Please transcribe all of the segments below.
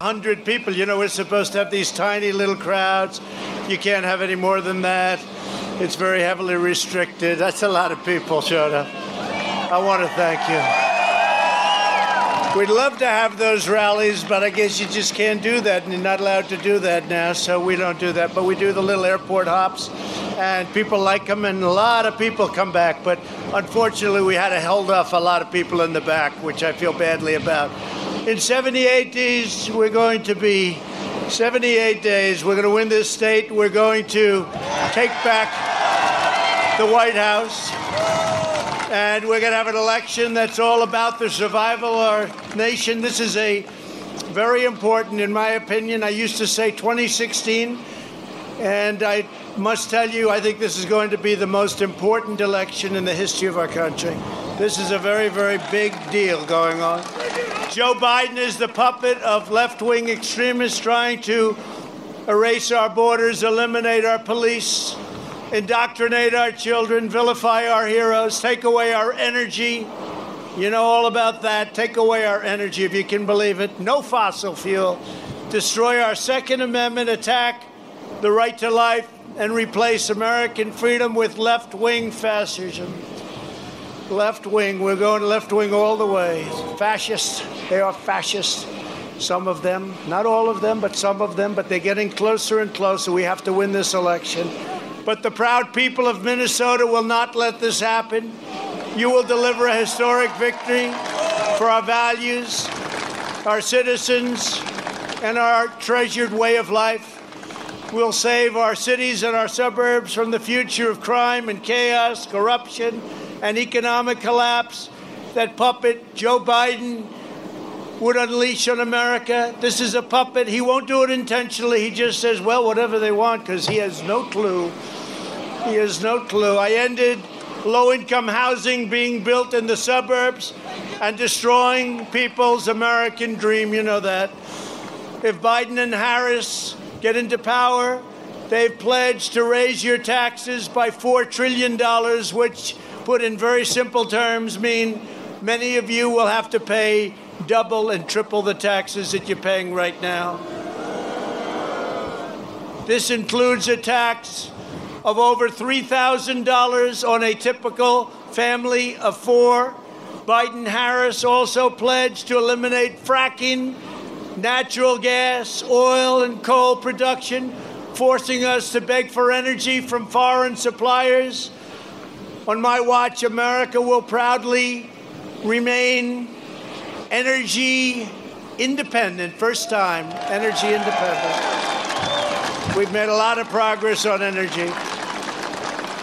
100 people. You know, we're supposed to have these tiny little crowds. You can't have any more than that. It's very heavily restricted. That's a lot of people showed up. I want to thank you. We'd love to have those rallies, but I guess you just can't do that, and you're not allowed to do that now, so we don't do that. But we do the little airport hops, and people like them, and a lot of people come back. But unfortunately, we had to hold off a lot of people in the back, which I feel badly about. In 78 days, we're going to be 78 days. We're going to win this state. We're going to take back the White House. And we're going to have an election that's all about the survival of our nation. This is a very important, in my opinion. I used to say 2016, and I must tell you, I think this is going to be the most important election in the history of our country. This is a very, very big deal going on. Joe Biden is the puppet of left wing extremists trying to erase our borders, eliminate our police, indoctrinate our children, vilify our heroes, take away our energy. You know all about that. Take away our energy, if you can believe it. No fossil fuel. Destroy our Second Amendment, attack the right to life, and replace American freedom with left wing fascism. Left wing, we're going left wing all the way. Fascists, they are fascists. Some of them, not all of them, but some of them, but they're getting closer and closer. We have to win this election. But the proud people of Minnesota will not let this happen. You will deliver a historic victory for our values, our citizens, and our treasured way of life. We'll save our cities and our suburbs from the future of crime and chaos, corruption, and economic collapse that puppet Joe Biden would unleash on America. This is a puppet. He won't do it intentionally. He just says, well, whatever they want, because he has no clue he has no clue. I ended low income housing being built in the suburbs and destroying people's American dream. You know that. If Biden and Harris get into power, they've pledged to raise your taxes by $4 trillion, which, put in very simple terms, mean many of you will have to pay double and triple the taxes that you're paying right now. This includes a tax of over $3,000 on a typical family of four. Biden Harris also pledged to eliminate fracking, natural gas, oil, and coal production, forcing us to beg for energy from foreign suppliers. On my watch, America will proudly remain energy independent. First time, energy independent. We've made a lot of progress on energy.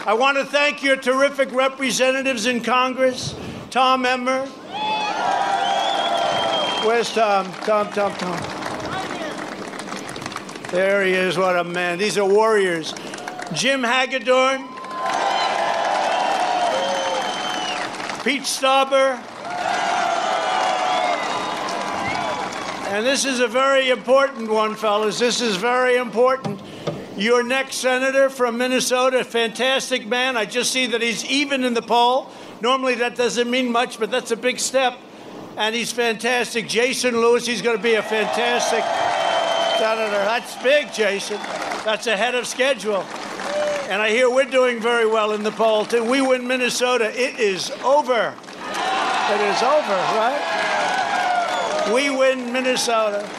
I want to thank your terrific representatives in Congress, Tom Emmer. Where's Tom? Tom, Tom, Tom. There he is. What a man. These are warriors. Jim Hagedorn, Pete Stauber, and this is a very important one, fellas. This is very important. Your next senator from Minnesota, fantastic man. I just see that he's even in the poll. Normally that doesn't mean much, but that's a big step. And he's fantastic. Jason Lewis, he's going to be a fantastic senator. That's big, Jason. That's ahead of schedule. And I hear we're doing very well in the poll, too. We win Minnesota. It is over. It is over, right? We win Minnesota.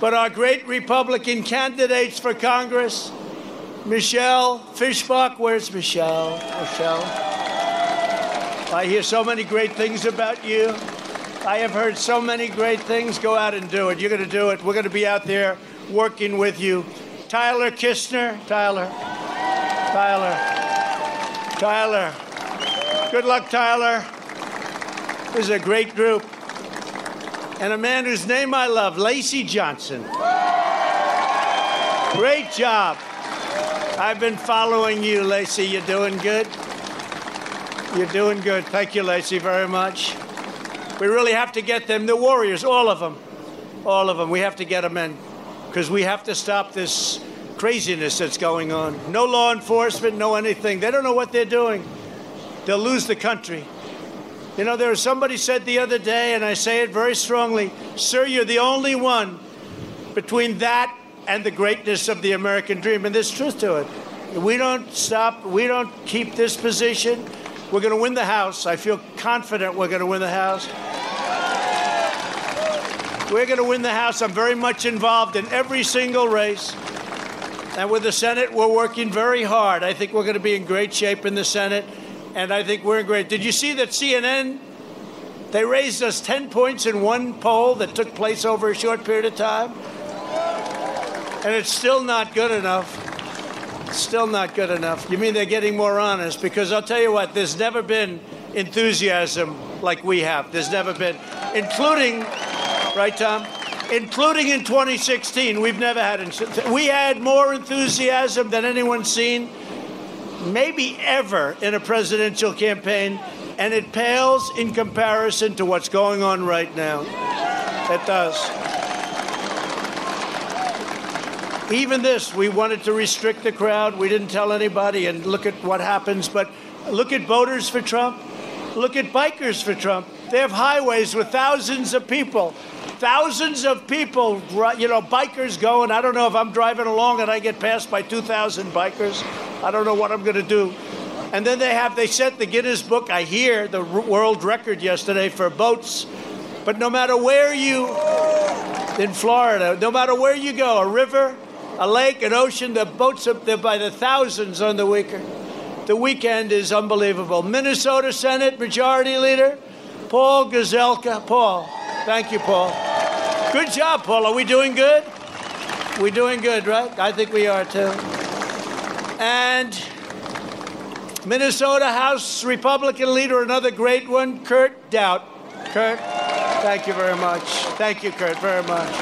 But our great Republican candidates for Congress, Michelle Fischbach, where's Michelle? Michelle. I hear so many great things about you. I have heard so many great things. Go out and do it. You're going to do it. We're going to be out there working with you. Tyler Kistner, Tyler, Tyler, Tyler. Good luck, Tyler. This is a great group and a man whose name I love, Lacy Johnson. Great job. I've been following you, Lacy. You're doing good. You're doing good. Thank you, Lacy, very much. We really have to get them, the Warriors, all of them. All of them. We have to get them in because we have to stop this craziness that's going on. No law enforcement, no anything. They don't know what they're doing. They'll lose the country. You know, there was somebody said the other day, and I say it very strongly Sir, you're the only one between that and the greatness of the American dream. And there's truth to it. We don't stop, we don't keep this position. We're going to win the House. I feel confident we're going to win the House. We're going to win the House. I'm very much involved in every single race. And with the Senate, we're working very hard. I think we're going to be in great shape in the Senate. And I think we're in great. Did you see that CNN? They raised us 10 points in one poll that took place over a short period of time. And it's still not good enough. Still not good enough. You mean they're getting more honest? Because I'll tell you what, there's never been enthusiasm like we have. There's never been, including, right, Tom? Including in 2016, we've never had. We had more enthusiasm than anyone's seen, maybe ever, in a presidential campaign, and it pales in comparison to what's going on right now. It does. Even this, we wanted to restrict the crowd. We didn't tell anybody, and look at what happens. But look at voters for Trump. Look at bikers for Trump. They have highways with thousands of people. Thousands of people, you know, bikers going. I don't know if I'm driving along and I get passed by 2,000 bikers. I don't know what I'm going to do. And then they have, they set the Guinness Book, I hear, the world record yesterday for boats. But no matter where you, in Florida, no matter where you go, a river, a lake, an ocean. The boats are there by the thousands on the weekend. The weekend is unbelievable. Minnesota Senate Majority Leader Paul Gazelka. Paul, thank you, Paul. Good job, Paul. Are we doing good? We're doing good, right? I think we are too. And Minnesota House Republican leader, another great one, Kurt Daudt. Kurt, thank you very much. Thank you, Kurt, very much.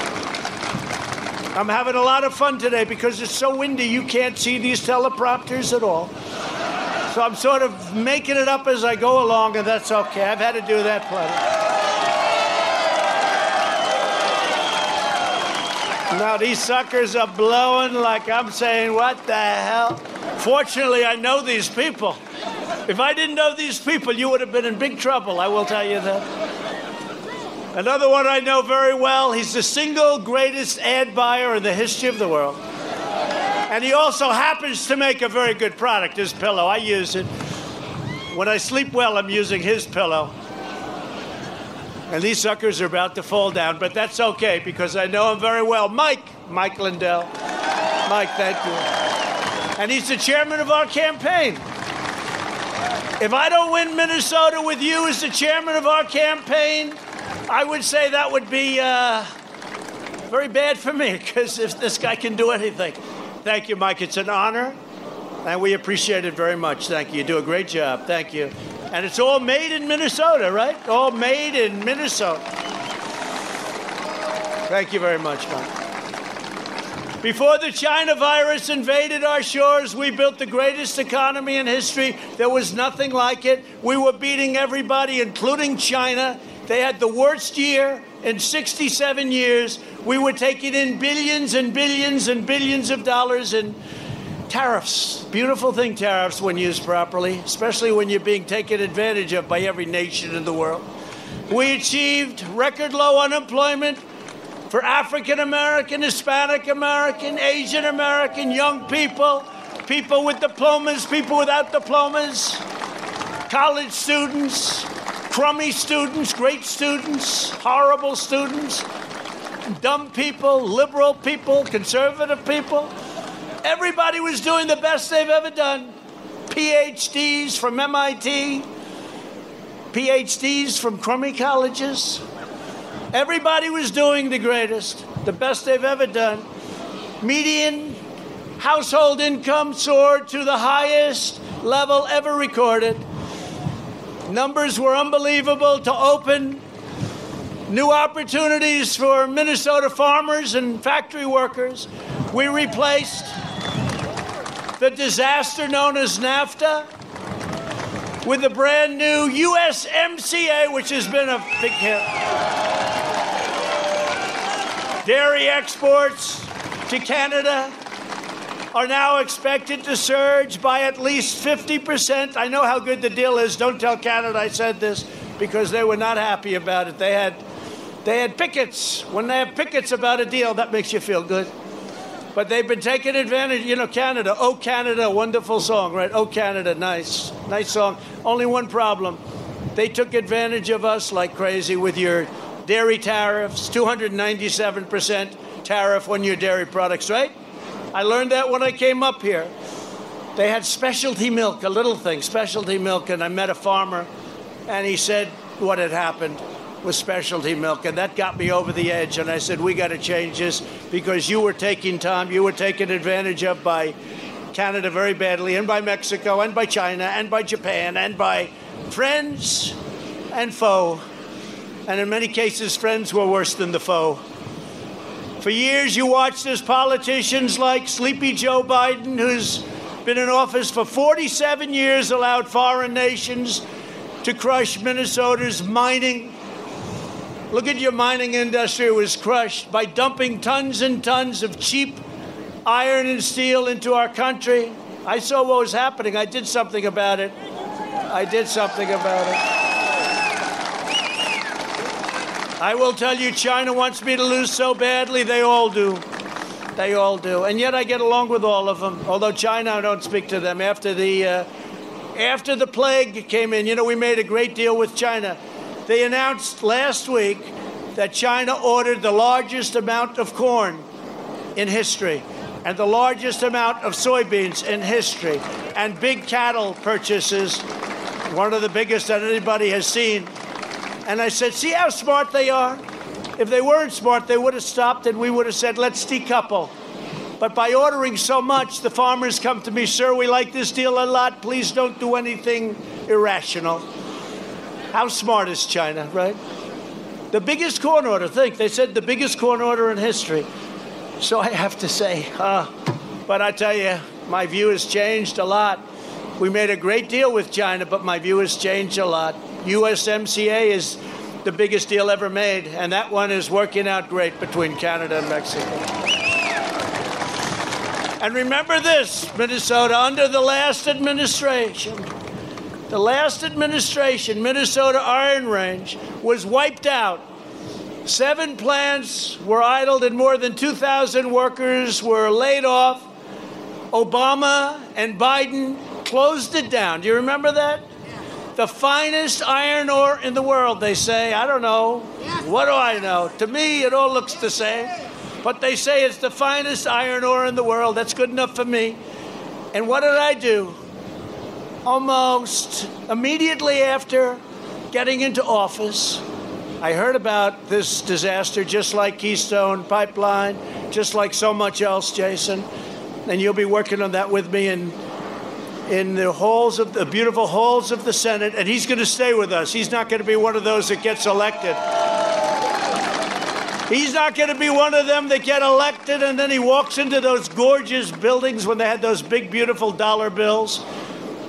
I'm having a lot of fun today because it's so windy you can't see these teleprompters at all. So I'm sort of making it up as I go along, and that's okay. I've had to do that plenty. Now these suckers are blowing like I'm saying, what the hell? Fortunately, I know these people. If I didn't know these people, you would have been in big trouble, I will tell you that. Another one I know very well. He's the single greatest ad buyer in the history of the world. And he also happens to make a very good product, his pillow. I use it. When I sleep well, I'm using his pillow. And these suckers are about to fall down, but that's okay because I know him very well. Mike, Mike Lindell. Mike, thank you. And he's the chairman of our campaign. If I don't win Minnesota with you as the chairman of our campaign, I would say that would be uh, very bad for me because if this guy can do anything. Thank you, Mike. It's an honor, and we appreciate it very much. Thank you. You do a great job. Thank you. And it's all made in Minnesota, right? All made in Minnesota. Thank you very much, Mike. Before the China virus invaded our shores, we built the greatest economy in history. There was nothing like it. We were beating everybody, including China. They had the worst year in 67 years. We were taking in billions and billions and billions of dollars in tariffs. Beautiful thing, tariffs, when used properly, especially when you're being taken advantage of by every nation in the world. We achieved record low unemployment for African American, Hispanic American, Asian American, young people, people with diplomas, people without diplomas, college students, crummy students, great students, horrible students, dumb people, liberal people, conservative people. Everybody was doing the best they've ever done. PhDs from MIT, PhDs from crummy colleges. Everybody was doing the greatest, the best they've ever done. Median household income soared to the highest level ever recorded. Numbers were unbelievable to open new opportunities for Minnesota farmers and factory workers. We replaced the disaster known as NAFTA with the brand new USMCA, which has been a big hit. Dairy exports to Canada are now expected to surge by at least 50%. I know how good the deal is. Don't tell Canada I said this because they were not happy about it. They had They had pickets. When they have pickets about a deal, that makes you feel good. But they've been taking advantage. You know, Canada. Oh, Canada, wonderful song, right? Oh, Canada, nice. Nice song. Only one problem. They took advantage of us like crazy with your dairy tariffs, 297% tariff on your dairy products, right? I learned that when I came up here. They had specialty milk, a little thing, specialty milk, and I met a farmer, and he said what had happened with specialty milk, and that got me over the edge. And I said, We got to change this because you were taking time, you were taken advantage of by Canada very badly, and by Mexico, and by China, and by Japan, and by friends and foe. And in many cases, friends were worse than the foe. For years, you watched as politicians like Sleepy Joe Biden, who's been in office for 47 years, allowed foreign nations to crush Minnesota's mining. Look at your mining industry. It was crushed by dumping tons and tons of cheap iron and steel into our country. I saw what was happening. I did something about it. I did something about it. I will tell you, China wants me to lose so badly. They all do. They all do. And yet I get along with all of them. Although China, I don't speak to them. After the, uh, after the plague came in, you know, we made a great deal with China. They announced last week that China ordered the largest amount of corn in history and the largest amount of soybeans in history and big cattle purchases, one of the biggest that anybody has seen and I said, See how smart they are? If they weren't smart, they would have stopped and we would have said, Let's decouple. But by ordering so much, the farmers come to me, Sir, we like this deal a lot. Please don't do anything irrational. How smart is China, right? The biggest corn order, think, they said the biggest corn order in history. So I have to say, uh, but I tell you, my view has changed a lot. We made a great deal with China, but my view has changed a lot. USMCA is the biggest deal ever made, and that one is working out great between Canada and Mexico. And remember this, Minnesota, under the last administration, the last administration, Minnesota Iron Range was wiped out. Seven plants were idled and more than 2,000 workers were laid off. Obama and Biden closed it down. Do you remember that? The finest iron ore in the world, they say. I don't know. What do I know? To me, it all looks the same. But they say it's the finest iron ore in the world. That's good enough for me. And what did I do? Almost immediately after getting into office, I heard about this disaster just like Keystone Pipeline, just like so much else, Jason. And you'll be working on that with me and in the halls of the beautiful halls of the Senate, and he's going to stay with us. He's not going to be one of those that gets elected. He's not going to be one of them that get elected and then he walks into those gorgeous buildings when they had those big, beautiful dollar bills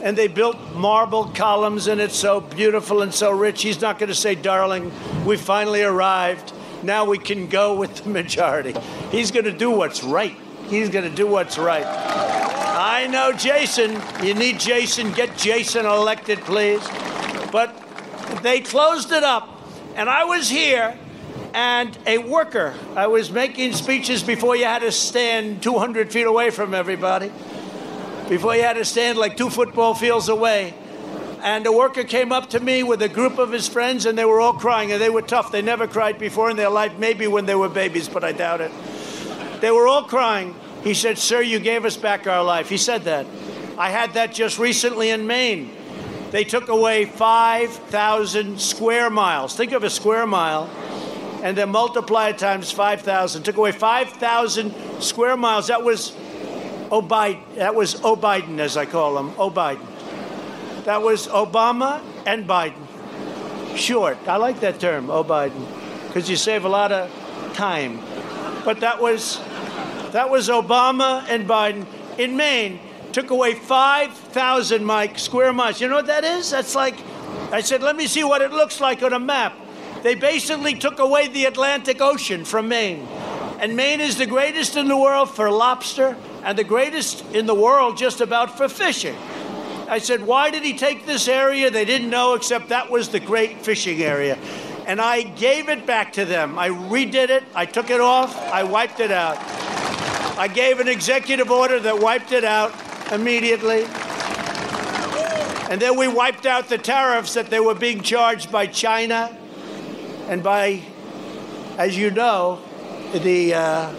and they built marble columns and it's so beautiful and so rich. He's not going to say, darling, we finally arrived. Now we can go with the majority. He's going to do what's right. He's going to do what's right. I know Jason. You need Jason. Get Jason elected, please. But they closed it up. And I was here, and a worker, I was making speeches before you had to stand 200 feet away from everybody, before you had to stand like two football fields away. And a worker came up to me with a group of his friends, and they were all crying, and they were tough. They never cried before in their life, maybe when they were babies, but I doubt it. They were all crying. He said, Sir, you gave us back our life. He said that. I had that just recently in Maine. They took away 5,000 square miles. Think of a square mile and then multiply it times 5,000. Took away 5,000 square miles. That was O'Biden. That was O'Biden, as I call him. O'Biden. That was Obama and Biden. Short. I like that term, O'Biden, because you save a lot of time. But that was that was Obama and Biden in Maine. Took away 5,000 Mike square miles. You know what that is? That's like, I said, let me see what it looks like on a map. They basically took away the Atlantic Ocean from Maine. And Maine is the greatest in the world for lobster and the greatest in the world just about for fishing. I said, why did he take this area? They didn't know, except that was the great fishing area. and I gave it back to them. I redid it, I took it off, I wiped it out. I gave an executive order that wiped it out immediately. And then we wiped out the tariffs that they were being charged by China and by, as you know, the uh,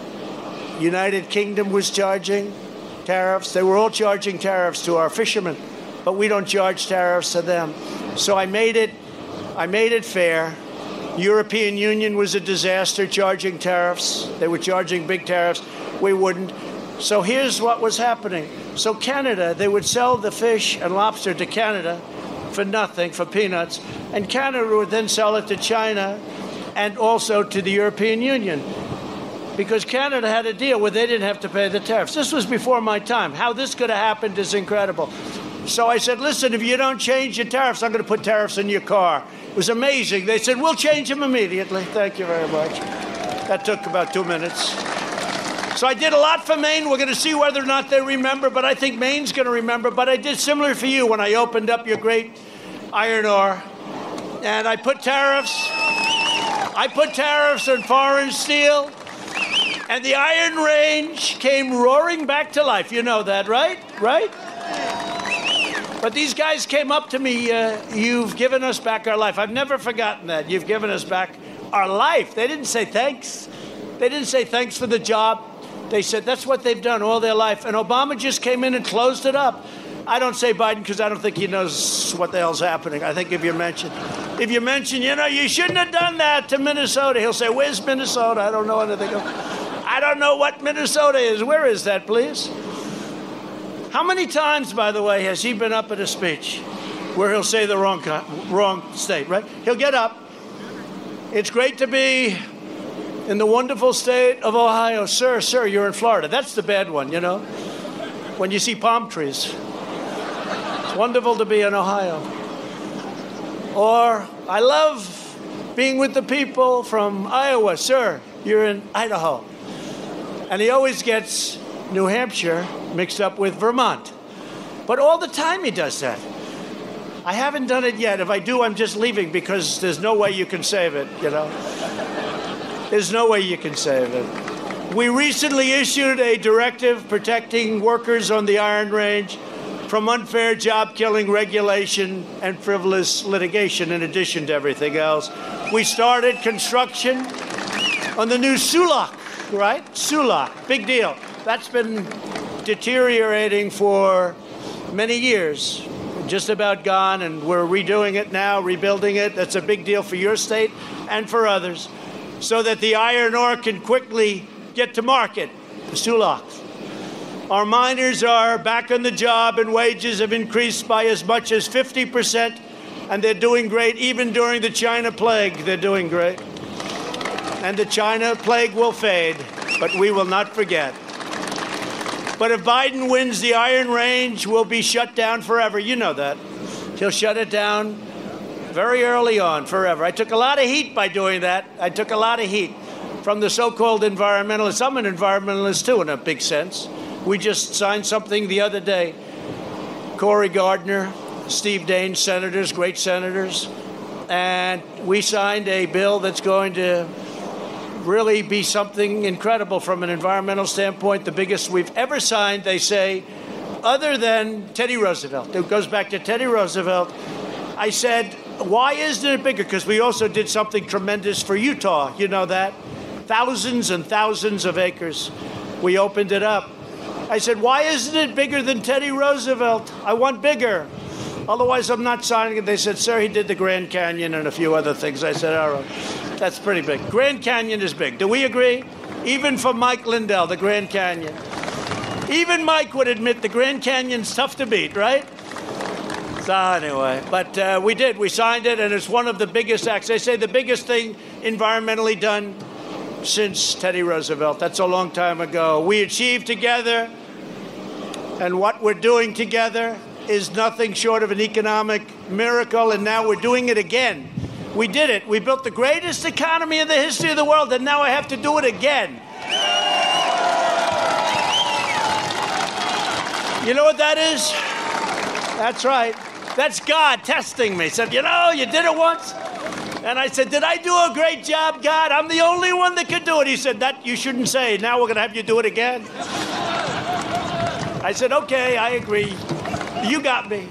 United Kingdom was charging tariffs. They were all charging tariffs to our fishermen, but we don't charge tariffs to them. So I made it, I made it fair. European Union was a disaster charging tariffs. They were charging big tariffs. We wouldn't. So here's what was happening. So Canada, they would sell the fish and lobster to Canada for nothing, for peanuts, and Canada would then sell it to China and also to the European Union. Because Canada had a deal where they didn't have to pay the tariffs. This was before my time. How this could have happened is incredible. So I said, listen, if you don't change your tariffs, I'm going to put tariffs in your car. Was amazing. They said, we'll change them immediately. Thank you very much. That took about two minutes. So I did a lot for Maine. We're going to see whether or not they remember, but I think Maine's going to remember. But I did similar for you when I opened up your great iron ore. And I put tariffs. I put tariffs on foreign steel. And the Iron Range came roaring back to life. You know that, right? Right? But these guys came up to me, uh, You've given us back our life. I've never forgotten that. You've given us back our life. They didn't say thanks. They didn't say thanks for the job. They said that's what they've done all their life. And Obama just came in and closed it up. I don't say Biden because I don't think he knows what the hell's happening. I think if you mention, if you mention, you know, you shouldn't have done that to Minnesota, he'll say, "Where's Minnesota? I don't know anything. I don't know what Minnesota is. Where is that, please?" How many times, by the way, has he been up at a speech where he'll say the wrong wrong state? Right? He'll get up. It's great to be in the wonderful state of Ohio. Sir, sir, you're in Florida. That's the bad one, you know, when you see palm trees. It's wonderful to be in Ohio. Or, I love being with the people from Iowa. Sir, you're in Idaho. And he always gets New Hampshire mixed up with Vermont. But all the time he does that. I haven't done it yet. If I do, I'm just leaving because there's no way you can save it, you know. There's no way you can save it. We recently issued a directive protecting workers on the Iron Range from unfair job killing regulation and frivolous litigation, in addition to everything else. We started construction on the new Soo Lock, right? Soo Lock, big deal. That's been deteriorating for many years, just about gone, and we're redoing it now, rebuilding it. That's a big deal for your state and for others so that the iron ore can quickly get to market, the Soo Locks. Our miners are back on the job and wages have increased by as much as 50%, and they're doing great. Even during the China plague, they're doing great. And the China plague will fade, but we will not forget. But if Biden wins, the Iron Range will be shut down forever. You know that. He'll shut it down very early on, forever. I took a lot of heat by doing that. I took a lot of heat from the so called environmentalists. I'm an environmentalist too, in a big sense. We just signed something the other day. Cory Gardner, Steve Daines, senators, great senators, and we signed a bill that's going to really be something incredible from an environmental standpoint, the biggest we've ever signed, they say, other than Teddy Roosevelt. It goes back to Teddy Roosevelt. I said, why isn't it bigger? Because we also did something tremendous for Utah. You know that? Thousands and thousands of acres. We opened it up. I said, why isn't it bigger than Teddy Roosevelt? I want bigger. Otherwise, I'm not signing it. They said, sir, he did the Grand Canyon and a few other things. I said, all right, that's pretty big. Grand Canyon is big. Do we agree? Even for Mike Lindell, the Grand Canyon. Even Mike would admit the Grand Canyon's tough to beat, right? So anyway, but uh, we did. We signed it, and it's one of the biggest acts. They say the biggest thing environmentally done since Teddy Roosevelt. That's a long time ago. We achieved together, and what we're doing together is nothing short of an economic miracle, and now we're doing it again. We did it. We built the greatest economy in the history of the world, and now I have to do it again. You know what that is? That's right. That's God testing me. Said, you know, you did it once. And I said, Did I do a great job, God? I'm the only one that could do it. He said, That you shouldn't say. Now we're going to have you do it again. I said, Okay, I agree. You got me.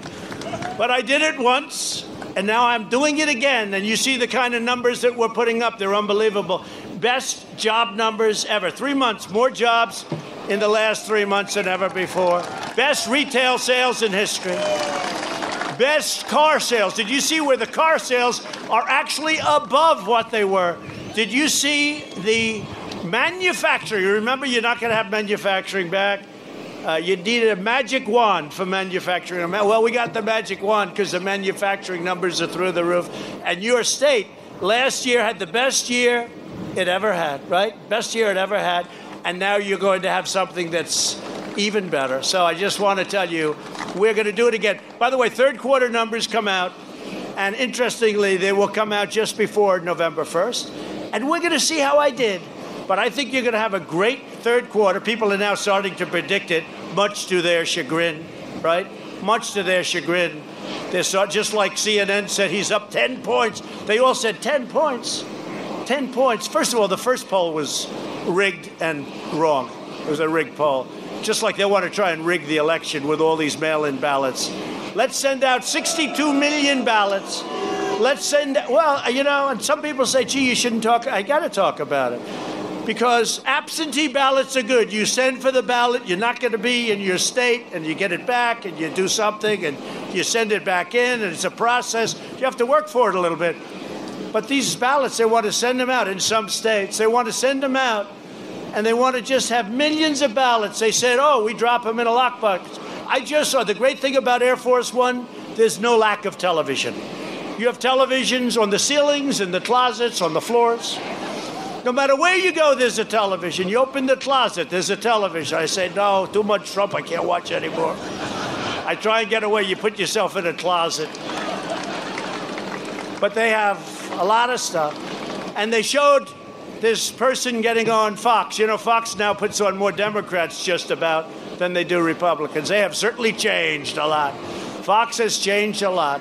But I did it once, and now I'm doing it again. And you see the kind of numbers that we're putting up, they're unbelievable. Best job numbers ever. Three months, more jobs in the last three months than ever before. Best retail sales in history. Best car sales. Did you see where the car sales are actually above what they were? Did you see the manufacturing? Remember, you're not going to have manufacturing back. Uh, you needed a magic wand for manufacturing. Well, we got the magic wand because the manufacturing numbers are through the roof. And your state last year had the best year it ever had, right? Best year it ever had. And now you're going to have something that's even better. So I just want to tell you, we're going to do it again. By the way, third quarter numbers come out, and interestingly, they will come out just before November 1st. And we're going to see how I did. But I think you're going to have a great third quarter. People are now starting to predict it, much to their chagrin, right? Much to their chagrin. They're just like CNN said, he's up 10 points. They all said 10 points. 10 points. First of all, the first poll was rigged and wrong. It was a rigged poll just like they want to try and rig the election with all these mail in ballots. Let's send out 62 million ballots. Let's send, well, you know, and some people say, gee, you shouldn't talk. I got to talk about it. Because absentee ballots are good. You send for the ballot, you're not going to be in your state, and you get it back, and you do something, and you send it back in, and it's a process. You have to work for it a little bit. But these ballots, they want to send them out in some states. They want to send them out and they want to just have millions of ballots. They said, oh, we drop them in a lockbox. I just saw the great thing about Air Force One there's no lack of television. You have televisions on the ceilings, in the closets, on the floors. No matter where you go, there's a television. You open the closet, there's a television. I say, no, too much Trump, I can't watch anymore. I try and get away. You put yourself in a closet. But they have a lot of stuff. And they showed this person getting on Fox. You know, Fox now puts on more Democrats just about than they do Republicans. They have certainly changed a lot. Fox has changed a lot.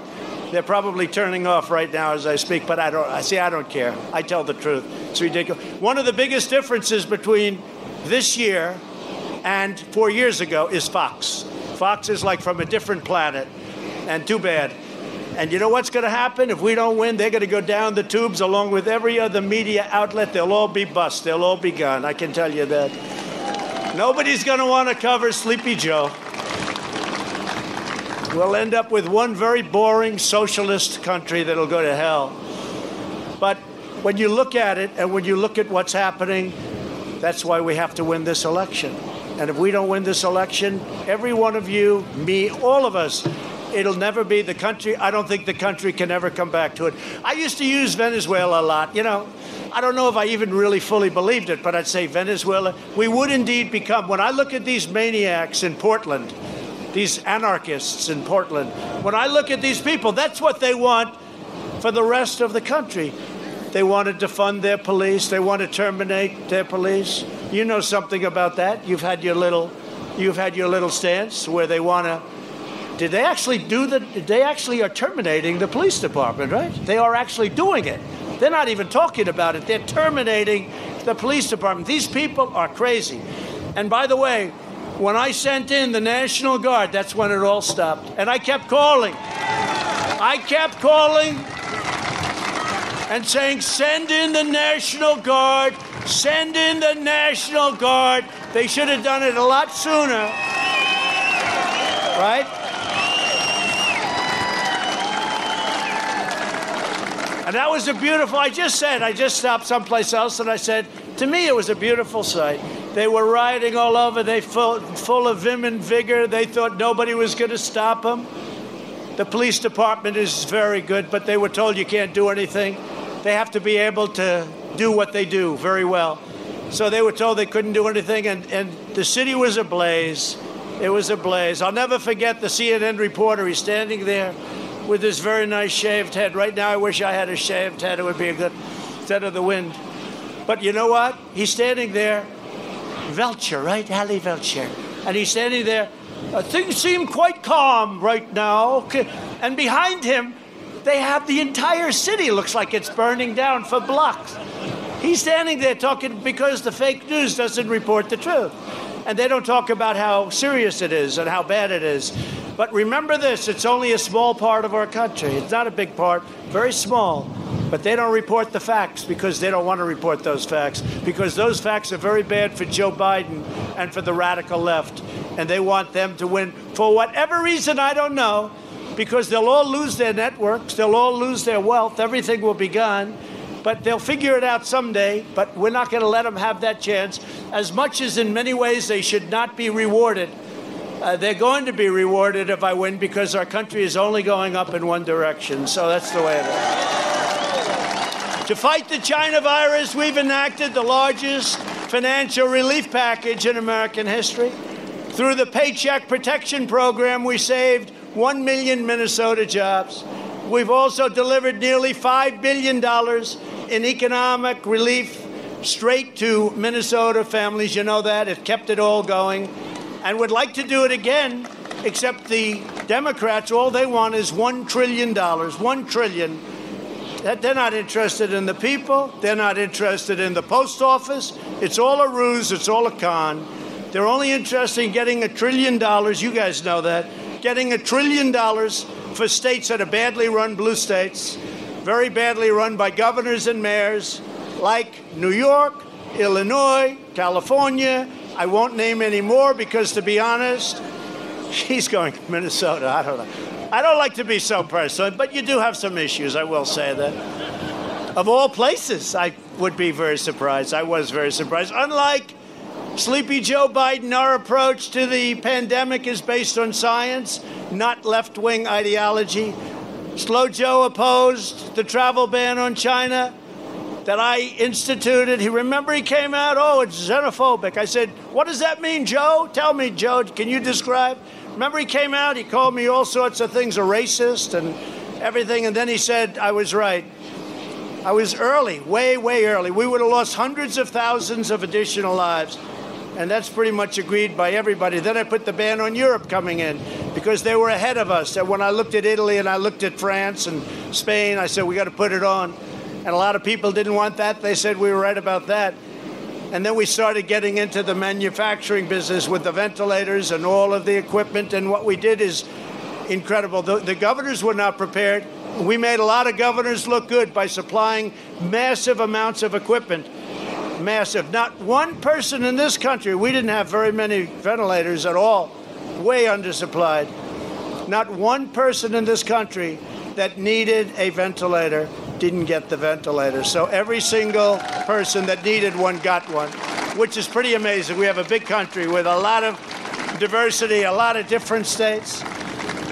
They're probably turning off right now as I speak, but I don't. I see. I don't care. I tell the truth. It's ridiculous. One of the biggest differences between this year and four years ago is Fox. Fox is like from a different planet, and too bad. And you know what's going to happen? If we don't win, they're going to go down the tubes along with every other media outlet. They'll all be bust. They'll all be gone. I can tell you that. Nobody's going to want to cover Sleepy Joe. We'll end up with one very boring socialist country that'll go to hell. But when you look at it and when you look at what's happening, that's why we have to win this election. And if we don't win this election, every one of you, me, all of us, It'll never be the country. I don't think the country can ever come back to it. I used to use Venezuela a lot. You know, I don't know if I even really fully believed it, but I'd say Venezuela, we would indeed become, when I look at these maniacs in Portland, these anarchists in Portland, when I look at these people, that's what they want for the rest of the country. They want to defund their police. They want to terminate their police. You know something about that. You've had your little, you've had your little stance where they want to did they actually do the they actually are terminating the police department right they are actually doing it they're not even talking about it they're terminating the police department these people are crazy and by the way when i sent in the national guard that's when it all stopped. And i kept calling. I kept calling and saying send in the national guard. Send in the national guard. They should have done it a lot sooner. Right? And that was a beautiful, I just said, I just stopped someplace else and I said, to me, it was a beautiful sight. They were riding all over, they full, full of vim and vigor. They thought nobody was going to stop them. The police department is very good, but they were told you can't do anything. They have to be able to do what they do very well. So they were told they couldn't do anything, and, and the city was ablaze. It was ablaze. I'll never forget the CNN reporter. He's standing there with his very nice shaved head. Right now, I wish I had a shaved head. It would be a good instead of the wind. But you know what? He's standing there, Velcher, right? Ali Velcher. And he's standing there. Uh, things seem quite calm right now. And behind him, They have the entire city looks like it's burning down for blocks. He's standing there talking because the fake news doesn't report the truth. And they don't talk about how serious it is and how bad it is. But remember this it's only a small part of our country. It's not a big part, very small. But they don't report the facts because they don't want to report those facts because those facts are very bad for Joe Biden and for the radical left. And they want them to win for whatever reason, I don't know, because they'll all lose their networks, they'll all lose their wealth, everything will be gone. But they'll figure it out someday, but we're not going to let them have that chance. As much as in many ways they should not be rewarded, uh, they're going to be rewarded if I win because our country is only going up in one direction. So that's the way it is. To fight the China virus, we've enacted the largest financial relief package in American history. Through the Paycheck Protection Program, we saved 1 million Minnesota jobs. We've also delivered nearly $5 billion in economic relief straight to Minnesota families. You know that. It kept it all going. And would like to do it again, except the Democrats, all they want is $1 trillion. $1 trillion. They're not interested in the people. They're not interested in the post office. It's all a ruse. It's all a con. They're only interested in getting a trillion dollars. You guys know that. Getting a trillion dollars for states that are badly run blue states, very badly run by governors and mayors like New York, Illinois, California. I won't name any more because, to be honest, he's going to Minnesota. I don't know. I don't like to be so personal, but you do have some issues, I will say that. Of all places, I would be very surprised. I was very surprised. Unlike Sleepy Joe Biden, our approach to the pandemic is based on science, not left wing ideology. Slow Joe opposed the travel ban on China that I instituted. He remember he came out, oh, it's xenophobic. I said, what does that mean, Joe? Tell me, Joe, can you describe? Remember he came out, he called me all sorts of things, a racist and everything, and then he said I was right. I was early, way, way early. We would have lost hundreds of thousands of additional lives and that's pretty much agreed by everybody. Then I put the ban on Europe coming in because they were ahead of us. And when I looked at Italy and I looked at France and Spain, I said, we got to put it on. And a lot of people didn't want that. They said we were right about that. And then we started getting into the manufacturing business with the ventilators and all of the equipment. And what we did is incredible. The, the governors were not prepared. We made a lot of governors look good by supplying massive amounts of equipment massive. Not one person in this country, we didn't have very many ventilators at all, way undersupplied. Not one person in this country that needed a ventilator didn't get the ventilator. So every single person that needed one got one, which is pretty amazing. We have a big country with a lot of diversity, a lot of different states.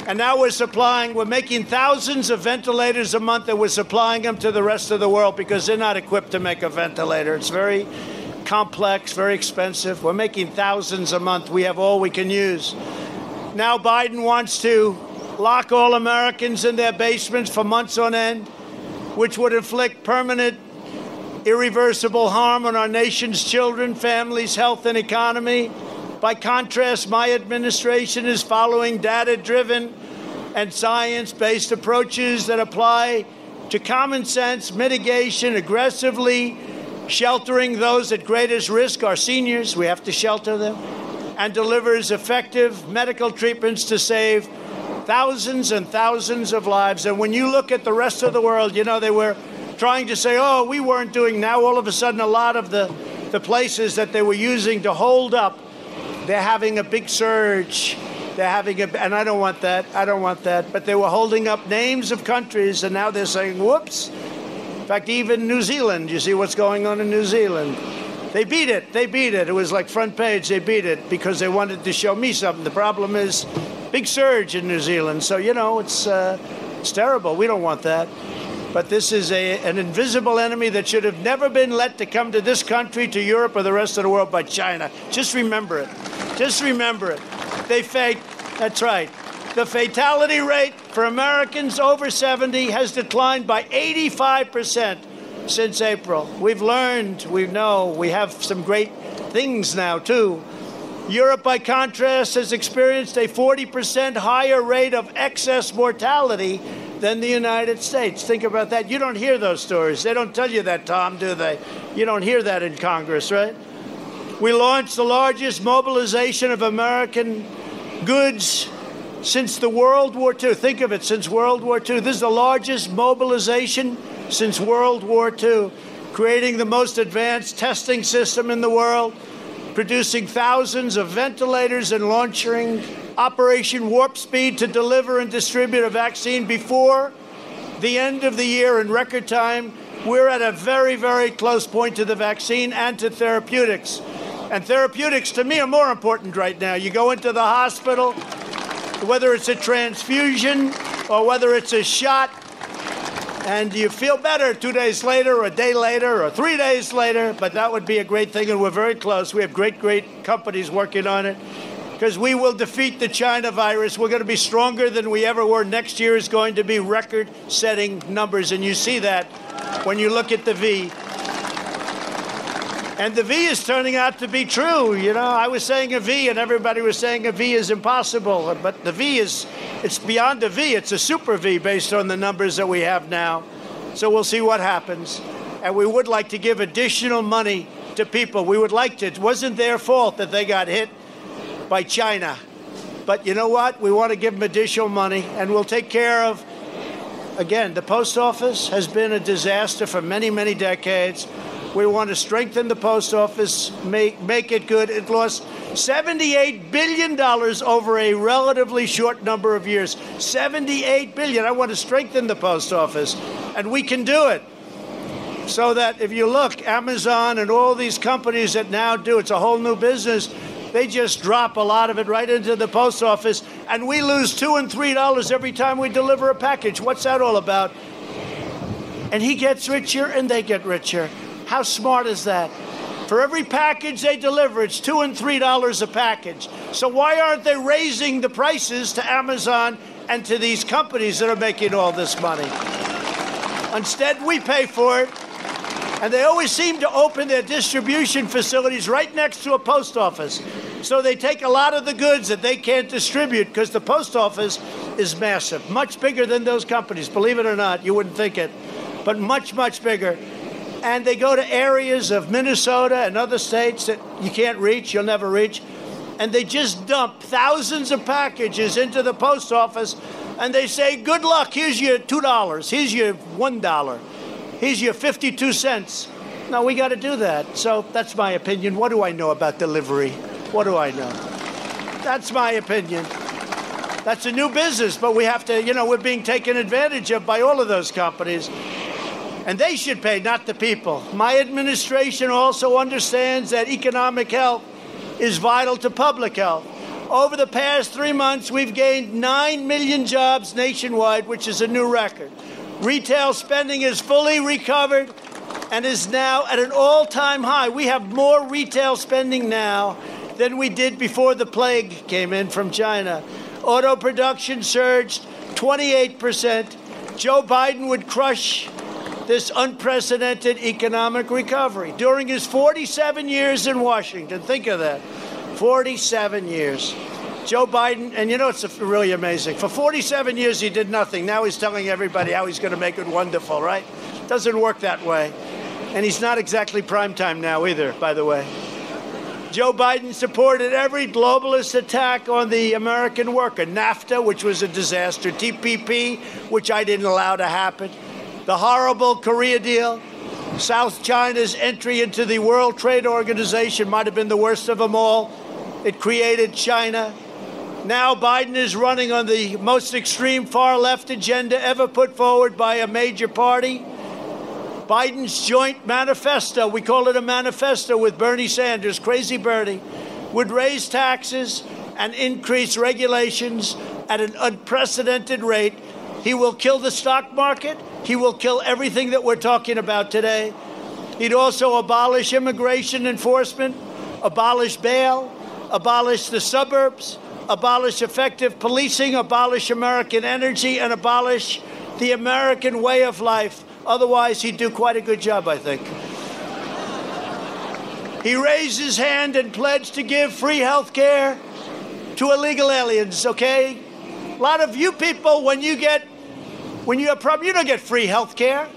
And now we're supplying, we're making thousands of ventilators a month and we're supplying them to the rest of the world because they're not equipped to make a ventilator. It's very complex, very expensive. We're making thousands a month. We have all we can use. Now Biden wants to lock all Americans in their basements for months on end, which would inflict permanent, irreversible harm on our nation's children, families, health, and economy. By contrast, my administration is following data driven and science based approaches that apply to common sense mitigation, aggressively sheltering those at greatest risk, our seniors, we have to shelter them, and delivers effective medical treatments to save thousands and thousands of lives. And when you look at the rest of the world, you know, they were trying to say, oh, we weren't doing now. All of a sudden, a lot of the, the places that they were using to hold up they're having a big surge. They're having a, and I don't want that. I don't want that. But they were holding up names of countries, and now they're saying, whoops. In fact, even New Zealand, you see what's going on in New Zealand. They beat it. They beat it. It was like front page. They beat it because they wanted to show me something. The problem is big surge in New Zealand. So, you know, it's, uh, it's terrible. We don't want that. But this is a, an invisible enemy that should have never been let to come to this country, to Europe, or the rest of the world by China. Just remember it. Just remember it. They fake. That's right. The fatality rate for Americans over 70 has declined by 85% since April. We've learned, we know, we have some great things now, too. Europe, by contrast, has experienced a 40% higher rate of excess mortality than the United States. Think about that. You don't hear those stories. They don't tell you that, Tom, do they? You don't hear that in Congress, right? We launched the largest mobilization of American goods since the World War II. Think of it, since World War II. This is the largest mobilization since World War II, creating the most advanced testing system in the world, producing thousands of ventilators and launching Operation Warp Speed to deliver and distribute a vaccine before the end of the year in record time. We're at a very, very close point to the vaccine and to therapeutics. And therapeutics, to me, are more important right now. You go into the hospital, whether it's a transfusion or whether it's a shot, and you feel better two days later, or a day later, or three days later. But that would be a great thing, and we're very close. We have great, great companies working on it because we will defeat the China virus. We're going to be stronger than we ever were. Next year is going to be record setting numbers, and you see that when you look at the V. And the V is turning out to be true. You know, I was saying a V, and everybody was saying a V is impossible. But the V is, it's beyond a V. It's a super V based on the numbers that we have now. So we'll see what happens. And we would like to give additional money to people. We would like to. It wasn't their fault that they got hit by China. But you know what? We want to give them additional money, and we'll take care of. Again, the post office has been a disaster for many, many decades. We want to strengthen the post office, make, make it good. It lost $78 billion over a relatively short number of years. 78 billion. I want to strengthen the post office, and we can do it. So that if you look, Amazon and all these companies that now do, it's a whole new business. They just drop a lot of it right into the post office, and we lose two and three dollars every time we deliver a package. What's that all about? And he gets richer, and they get richer. How smart is that? For every package they deliver, it's two and three dollars a package. So why aren't they raising the prices to Amazon and to these companies that are making all this money? Instead, we pay for it. And they always seem to open their distribution facilities right next to a post office. So they take a lot of the goods that they can't distribute because the post office is massive, much bigger than those companies. Believe it or not, you wouldn't think it, but much, much bigger and they go to areas of Minnesota and other states that you can't reach, you'll never reach, and they just dump thousands of packages into the post office and they say, Good luck, here's your $2, here's your $1, here's your 52 cents. No, we got to do that. So that's my opinion. What do I know about delivery? What do I know? That's my opinion. That's a new business, but we have to, you know, we're being taken advantage of by all of those companies. And they should pay, not the people. My administration also understands that economic health is vital to public health. Over the past three months, we've gained 9 million jobs nationwide, which is a new record. Retail spending is fully recovered and is now at an all time high. We have more retail spending now than we did before the plague came in from China. Auto production surged 28%. Joe Biden would crush this unprecedented economic recovery during his 47 years in Washington. Think of that 47 years. Joe Biden, and you know it's really amazing. For 47 years, he did nothing. Now he's telling everybody how he's going to make it wonderful, right? Doesn't work that way. And he's not exactly prime time now either, by the way. Joe Biden supported every globalist attack on the American worker. NAFTA, which was a disaster. TPP, which I didn't allow to happen the horrible Korea deal, South China's entry into the World Trade Organization might have been the worst of them all. It created China. Now Biden is running on the most extreme far left agenda ever put forward by a major party. Biden's joint manifesto, we call it a manifesto with Bernie Sanders, crazy Bernie, would raise taxes and increase regulations at an unprecedented rate. He will kill the stock market. He will kill everything that we're talking about today. He'd also abolish immigration enforcement, abolish bail, abolish the suburbs, abolish effective policing, abolish American energy, and abolish the American way of life. Otherwise, he'd do quite a good job, I think. He raised his hand and pledged to give free health care to illegal aliens, okay? A lot of you people, when you get When you have problem, you don't get free health care,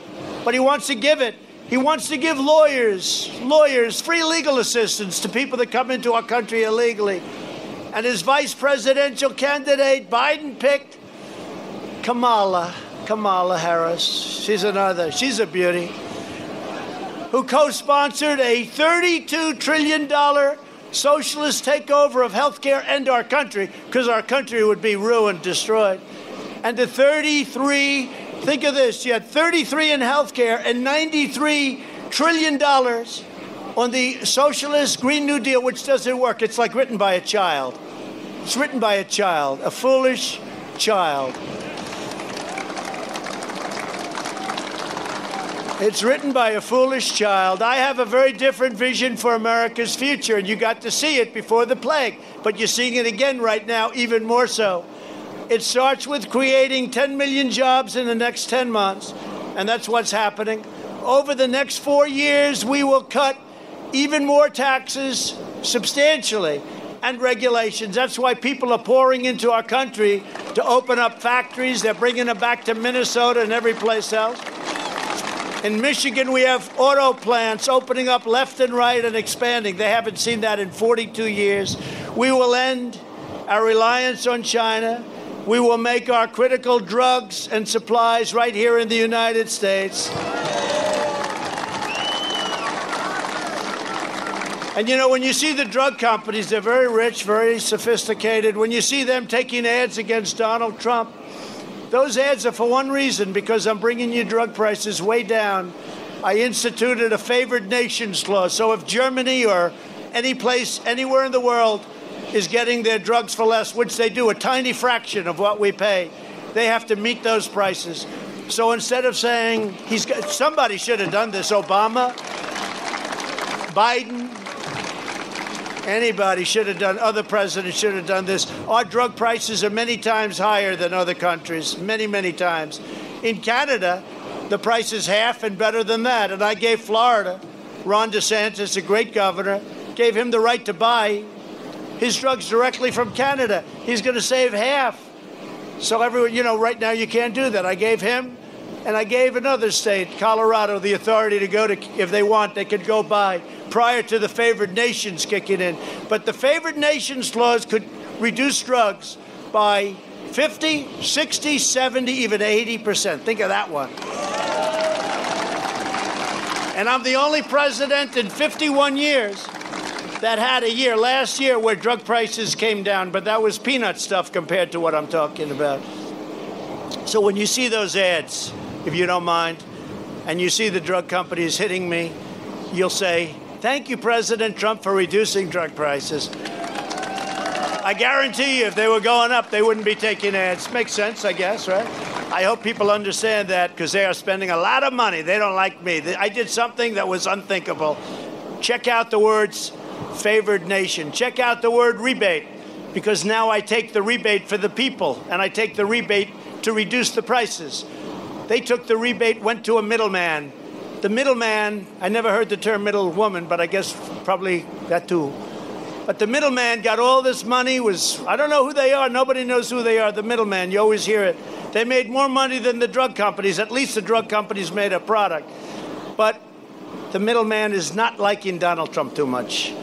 but he wants to give it. He wants to give lawyers, lawyers, free legal assistance to people that come into our country illegally. And his vice presidential candidate, Biden picked Kamala, Kamala Harris. She's another, she's a beauty. Who co sponsored a $32 trillion socialist takeover of healthcare and our country, because our country would be ruined, destroyed. And the 33, think of this, you had 33 in healthcare and 93 trillion dollars on the socialist Green New Deal, which doesn't work. It's like written by a child. It's written by a child, a foolish child. It's written by a foolish child. I have a very different vision for America's future, and you got to see it before the plague, but you're seeing it again right now, even more so. It starts with creating 10 million jobs in the next 10 months, and that's what's happening. Over the next four years, we will cut even more taxes substantially and regulations. That's why people are pouring into our country to open up factories. They're bringing them back to Minnesota and every place else. In Michigan, we have auto plants opening up left and right and expanding. They haven't seen that in 42 years. We will end our reliance on China. We will make our critical drugs and supplies right here in the United States. And you know, when you see the drug companies, they're very rich, very sophisticated. When you see them taking ads against Donald Trump, those ads are for one reason because I'm bringing you drug prices way down. I instituted a favored nations clause. So if Germany or any place anywhere in the world is getting their drugs for less, which they do, a tiny fraction of what we pay, they have to meet those prices. So instead of saying he's got, somebody should have done this, Obama, Biden, Anybody should have done, other presidents should have done this. Our drug prices are many times higher than other countries, many, many times. In Canada, the price is half and better than that. And I gave Florida, Ron DeSantis, a great governor, gave him the right to buy his drugs directly from Canada. He's going to save half. So everyone, you know, right now you can't do that. I gave him and I gave another state, Colorado, the authority to go to, if they want, they could go buy prior to the favored nations kicking in. But the favored nations laws could reduce drugs by 50, 60, 70, even 80%. Think of that one. And I'm the only president in 51 years that had a year last year where drug prices came down, but that was peanut stuff compared to what I'm talking about. So when you see those ads, if you don't mind, and you see the drug companies hitting me, you'll say, Thank you, President Trump, for reducing drug prices. I guarantee you, if they were going up, they wouldn't be taking ads. Makes sense, I guess, right? I hope people understand that because they are spending a lot of money. They don't like me. I did something that was unthinkable. Check out the words favored nation. Check out the word rebate because now I take the rebate for the people and I take the rebate to reduce the prices. They took the rebate, went to a middleman. The middleman, I never heard the term middle woman, but I guess probably that too. But the middleman got all this money, was, I don't know who they are, nobody knows who they are, the middleman, you always hear it. They made more money than the drug companies, at least the drug companies made a product. But the middleman is not liking Donald Trump too much.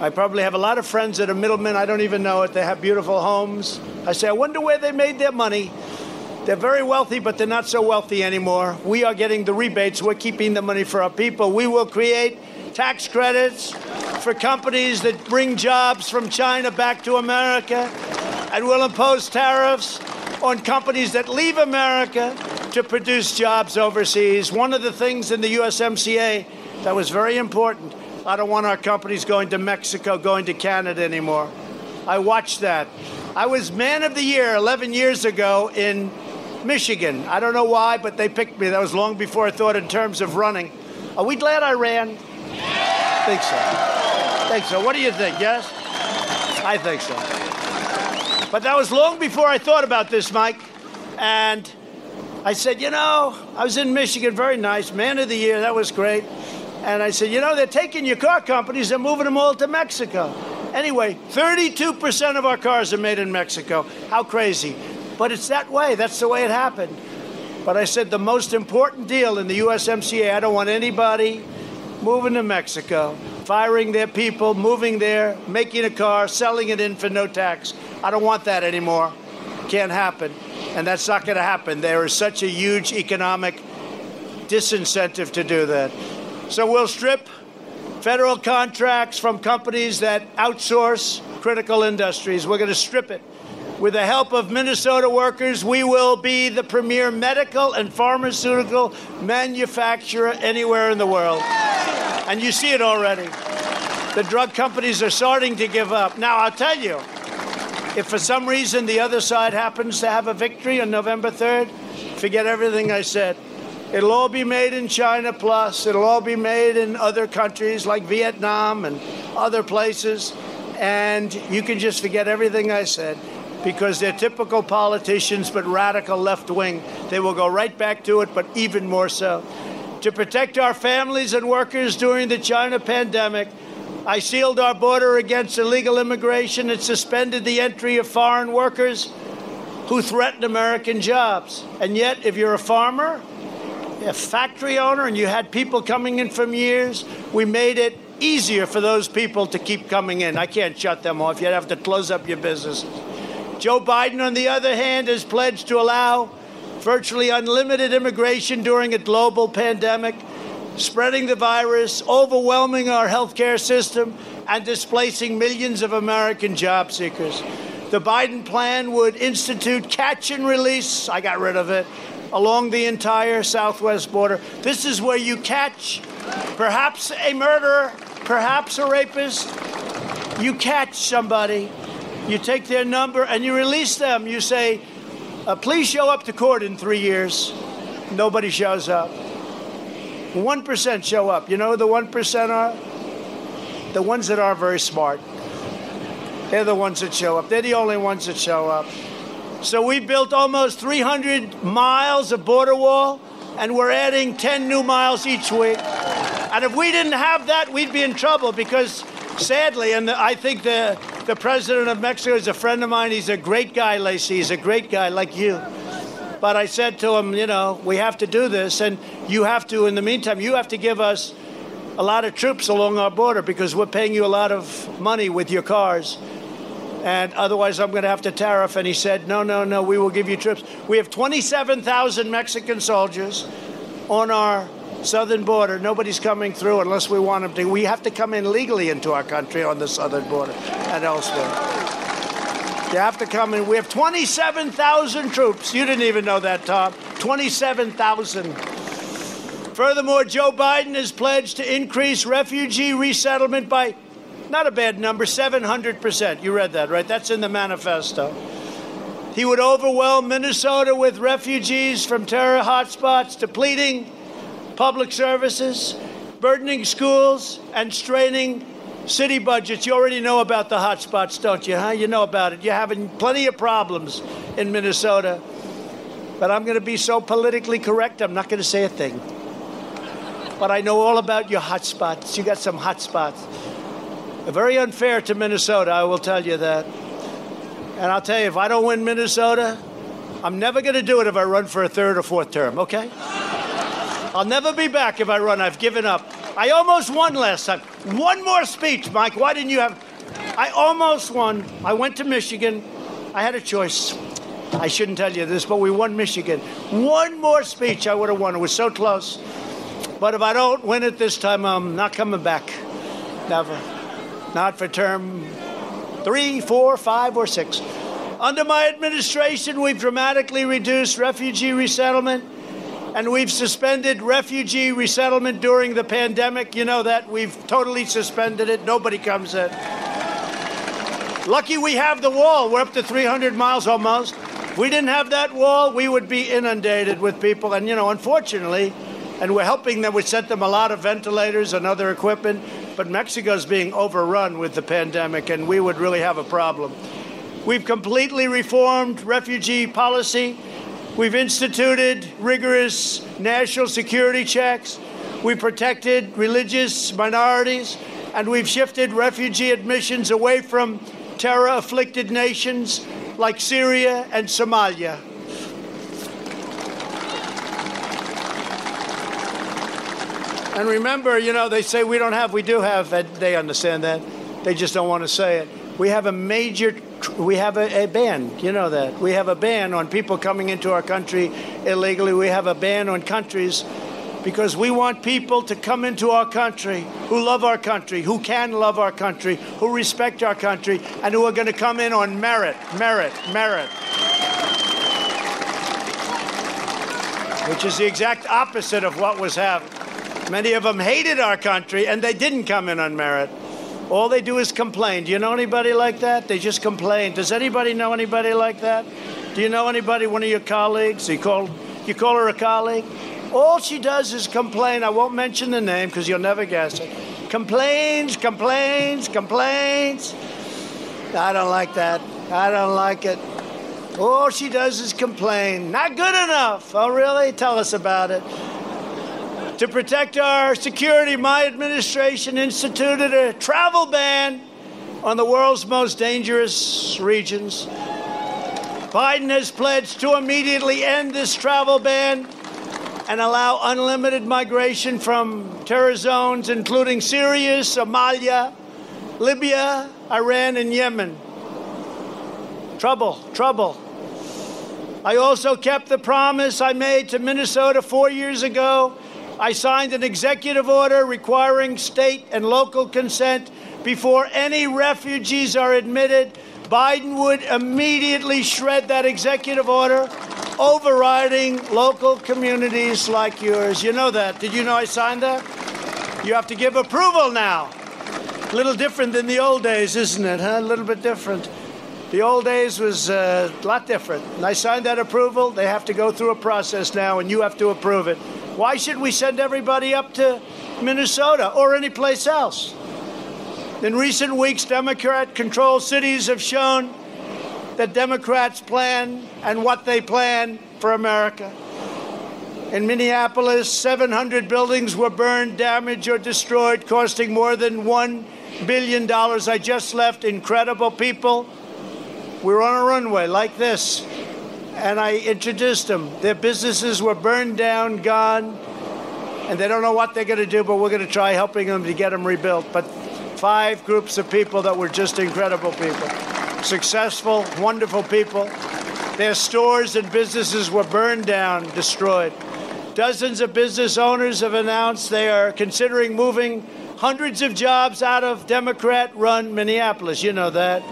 I probably have a lot of friends that are middlemen, I don't even know it, they have beautiful homes. I say, I wonder where they made their money. They're very wealthy, but they're not so wealthy anymore. We are getting the rebates. We're keeping the money for our people. We will create tax credits for companies that bring jobs from China back to America, and we'll impose tariffs on companies that leave America to produce jobs overseas. One of the things in the USMCA that was very important I don't want our companies going to Mexico, going to Canada anymore. I watched that. I was man of the year 11 years ago in Michigan. I don't know why, but they picked me. That was long before I thought in terms of running. Are we glad I ran? I think so. think so. What do you think? Yes? I think so. But that was long before I thought about this, Mike. And I said, you know, I was in Michigan, very nice, man of the year, that was great. And I said, you know, they're taking your car companies, they're moving them all to Mexico. Anyway, 32% of our cars are made in Mexico. How crazy. But it's that way. That's the way it happened. But I said the most important deal in the USMCA, I don't want anybody moving to Mexico, firing their people, moving there, making a car, selling it in for no tax. I don't want that anymore. Can't happen. And that's not going to happen. There is such a huge economic disincentive to do that. So we'll strip federal contracts from companies that outsource critical industries. We're going to strip it. With the help of Minnesota workers, we will be the premier medical and pharmaceutical manufacturer anywhere in the world. And you see it already. The drug companies are starting to give up. Now, I'll tell you, if for some reason the other side happens to have a victory on November 3rd, forget everything I said. It'll all be made in China Plus. It'll all be made in other countries like Vietnam and other places. And you can just forget everything I said because they're typical politicians, but radical left wing. They will go right back to it, but even more so. To protect our families and workers during the China pandemic, I sealed our border against illegal immigration and suspended the entry of foreign workers who threaten American jobs. And yet, if you're a farmer, a factory owner, and you had people coming in from years, we made it easier for those people to keep coming in. I can't shut them off. You'd have to close up your businesses. Joe Biden, on the other hand, has pledged to allow virtually unlimited immigration during a global pandemic, spreading the virus, overwhelming our healthcare system, and displacing millions of American job seekers. The Biden plan would institute catch and release, I got rid of it, along the entire southwest border. This is where you catch perhaps a murderer, perhaps a rapist. You catch somebody you take their number and you release them. You say, uh, please show up to court in three years. Nobody shows up. 1% show up. You know who the 1% are? The ones that are very smart. They're the ones that show up. They're the only ones that show up. So we built almost 300 miles of border wall, and we're adding 10 new miles each week. And if we didn't have that, we'd be in trouble because sadly, and I think the the president of Mexico is a friend of mine. He's a great guy, Lacy. He's a great guy like you. But I said to him, you know, we have to do this, and you have to, in the meantime, you have to give us a lot of troops along our border because we're paying you a lot of money with your cars. And otherwise, I'm going to have to tariff. And he said, no, no, no, we will give you troops. We have 27,000 Mexican soldiers on our southern border. Nobody's coming through unless we want them to. We have to come in legally into our country on the southern border and elsewhere. You have to come in. We have 27,000 troops. You didn't even know that, Tom. 27,000. Furthermore, Joe Biden has pledged to increase refugee resettlement by not a bad number, 700%. You read that, right? That's in the manifesto. He would overwhelm Minnesota with refugees from terror hotspots, depleting public services, burdening schools, and straining city budgets. You already know about the hotspots, don't you? Huh? You know about it. You're having plenty of problems in Minnesota. But I'm going to be so politically correct, I'm not going to say a thing. But I know all about your hotspots. You got some hotspots. Very unfair to Minnesota, I will tell you that. And I'll tell you, if I don't win Minnesota, I'm never going to do it if I run for a third or fourth term, okay? I'll never be back if I run. I've given up. I almost won last time. One more speech, Mike. Why didn't you have? I almost won. I went to Michigan. I had a choice. I shouldn't tell you this, but we won Michigan. One more speech, I would have won. It was so close. But if I don't win it this time, I'm not coming back. Never. Not for term three, four, five, or six. Under my administration, we've dramatically reduced refugee resettlement and we've suspended refugee resettlement during the pandemic. You know that. We've totally suspended it. Nobody comes in. Lucky we have the wall. We're up to 300 miles almost. If we didn't have that wall, we would be inundated with people. And, you know, unfortunately, and we're helping them, we sent them a lot of ventilators and other equipment, but Mexico's being overrun with the pandemic, and we would really have a problem. We've completely reformed refugee policy. We've instituted rigorous national security checks. We protected religious minorities, and we've shifted refugee admissions away from terror afflicted nations like Syria and Somalia. And remember, you know, they say we don't have, we do have, they understand that. They just don't want to say it. We have a major, we have a, a, ban, you know that. We have a ban on people coming into our country illegally. We have a ban on countries because we want people to come into our country who love our country, who can love our country, who respect our country, and who are going to come in on merit, merit, merit. Which is the exact opposite of what was happening. Many of them hated our country and they didn't come in on merit. All they do is complain. Do you know anybody like that? They just complain. Does anybody know anybody like that? Do you know anybody, one of your colleagues? You call, you call her a colleague? All she does is complain. I won't mention the name because you'll never guess it. Complains, complains, complains. I don't like that. I don't like it. All she does is complain. Not good enough. Oh, really? Tell us about it. To protect our security, my administration instituted a travel ban on the world's most dangerous regions. Biden has pledged to immediately end this travel ban and allow unlimited migration from terror zones, including Syria, Somalia, Libya, Iran, and Yemen. Trouble, trouble. I also kept the promise I made to Minnesota four years ago I signed an executive order requiring state and local consent before any refugees are admitted. Biden would immediately shred that executive order, overriding local communities like yours. You know that. Did you know I signed that? You have to give approval now. A little different than the old days, isn't it? Huh? A little bit different. The old days was uh, a lot different. And I signed that approval. They have to go through a process now, and you have to approve it. Why should we send everybody up to Minnesota or any place else? In recent weeks, Democrat controlled cities have shown that Democrats plan and what they plan for America. In Minneapolis, 700 buildings were burned, damaged, or destroyed, costing more than $1 billion. I just left incredible people. We're on a runway like this and I introduced them. Their businesses were burned down, gone, and they don't know what they're going to do, but we're going to try helping them to get them rebuilt. But five groups of people that were just incredible people, successful, wonderful people. Their stores and businesses were burned down, destroyed. Dozens of business owners have announced they are considering moving hundreds of jobs out of Democrat run Minneapolis. You know that.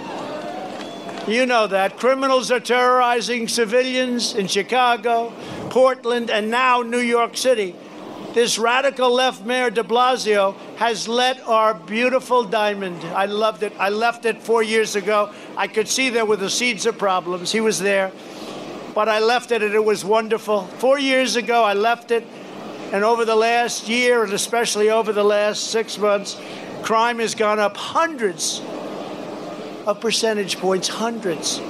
You know that. Criminals are terrorizing civilians in Chicago, Portland, and now New York City. This radical left mayor de Blasio has let our beautiful diamond. I loved it. I left it four years ago. I could see there were the seeds of problems. He was there. But I left it and it was wonderful. Four years ago, I left it. And over the last year, and especially over the last six months, crime has gone up hundreds of percentage points, hundreds.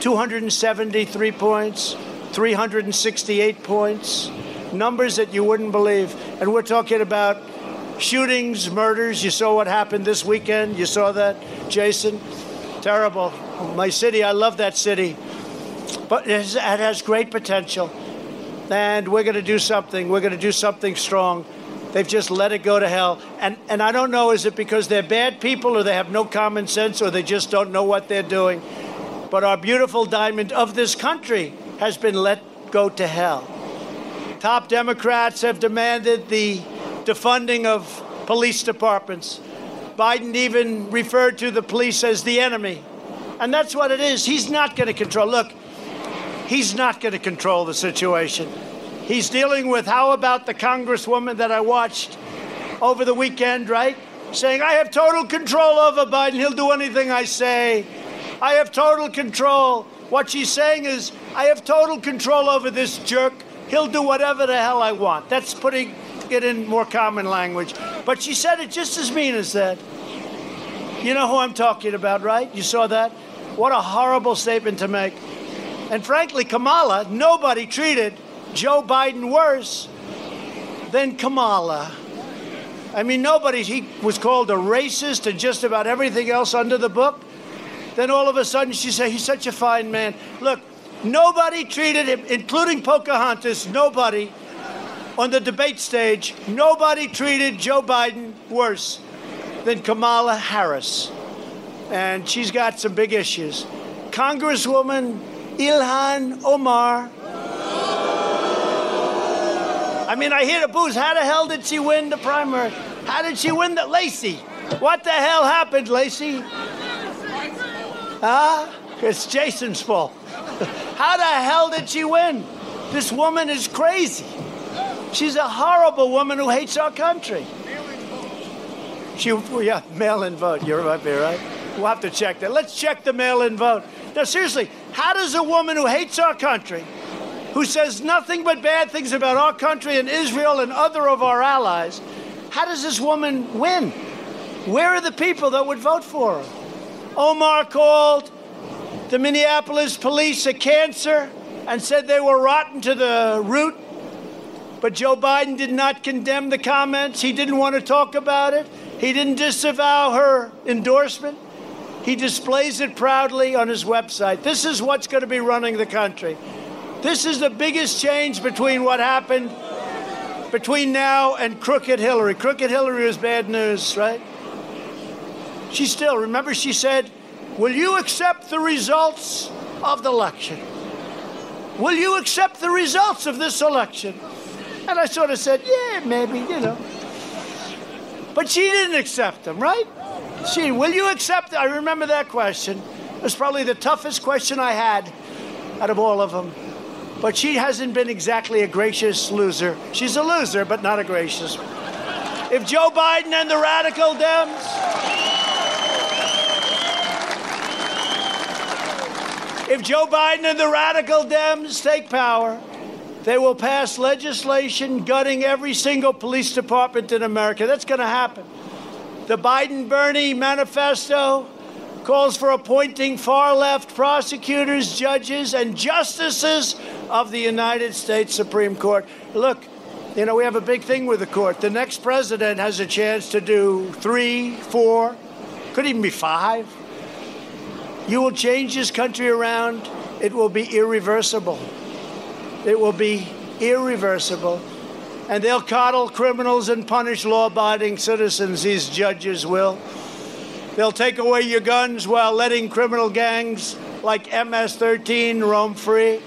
273 points, 368 points, numbers that you wouldn't believe. And we're talking about shootings, murders. You saw what happened this weekend. You saw that, Jason? Terrible. My city, I love that city. But it has, it has great potential. And we're going to do something. We're going to do something strong. They've just let it go to hell. And, and I don't know, is it because they're bad people or they have no common sense or they just don't know what they're doing? But our beautiful diamond of this country has been let go to hell. Top Democrats have demanded the defunding of police departments. Biden even referred to the police as the enemy. And that's what it is. He's not going to control. Look, he's not going to control the situation. He's dealing with how about the congresswoman that I watched over the weekend, right? Saying, I have total control over Biden. He'll do anything I say. I have total control. What she's saying is, I have total control over this jerk. He'll do whatever the hell I want. That's putting it in more common language. But she said it just as mean as that. You know who I'm talking about, right? You saw that? What a horrible statement to make. And frankly, Kamala, nobody treated Joe Biden worse than Kamala. I mean, nobody, he was called a racist and just about everything else under the book. Then all of a sudden she said, he's such a fine man. Look, nobody treated him, including Pocahontas, nobody On the debate stage, nobody treated Joe Biden worse than Kamala Harris. And she's got some big issues. Congresswoman Ilhan Omar. I mean, I hear the boos. How the hell did she win the primary? How did she win the Lacy? What the hell happened, Lacy? Huh? It's Jason's fault. How the hell did she win? This woman is crazy. She's a horrible woman who hates our country. She, yeah, mail-in vote. You're right there, right? We'll have to check that. Let's check the mail-in vote. Now, seriously, how does a woman who hates our country, who says nothing but bad things about our country and Israel and other of our allies, how does this woman win? Where are the people that would vote for her? Omar called the Minneapolis police a cancer and said they were rotten to the root. But Joe Biden did not condemn the comments. He didn't want to talk about it. He didn't disavow her endorsement. He displays it proudly on his website. This is what's going to be running the country. This is the biggest change between what happened between now and Crooked Hillary. Crooked Hillary was bad news, right? She still, remember, she said, Will you accept the results of the election? Will you accept the results of this election? And I sort of said, Yeah, maybe, you know. But she didn't accept them, right? She, will you accept? I remember that question. It was probably the toughest question I had out of all of them. But she hasn't been exactly a gracious loser. She's a loser, but not a gracious. If Joe Biden and the radical Dems If Joe Biden and the radical Dems take power, they will pass legislation gutting every single police department in America. That's going to happen. The Biden Bernie manifesto calls for appointing far left prosecutors, judges, and justices of the United States Supreme Court. Look, you know, we have a big thing with the court. The next president has a chance to do three, four, could even be five. You will change this country around, it will be irreversible. It will be irreversible. And they'll coddle criminals and punish law abiding citizens, these judges will. They'll take away your guns while letting criminal gangs like MS 13 roam free.